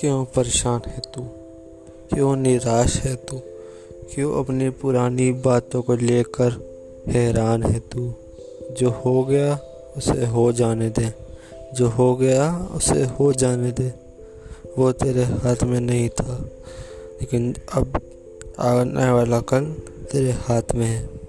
क्यों परेशान है तू? क्यों निराश है तू? क्यों अपनी पुरानी बातों को लेकर हैरान है तू? जो हो गया, उसे हो जाने दे। जो हो गया, उसे हो जाने दे। वो तेरे हाथ में नहीं था, लेकिन अब आने वाला कल तेरे हाथ में है।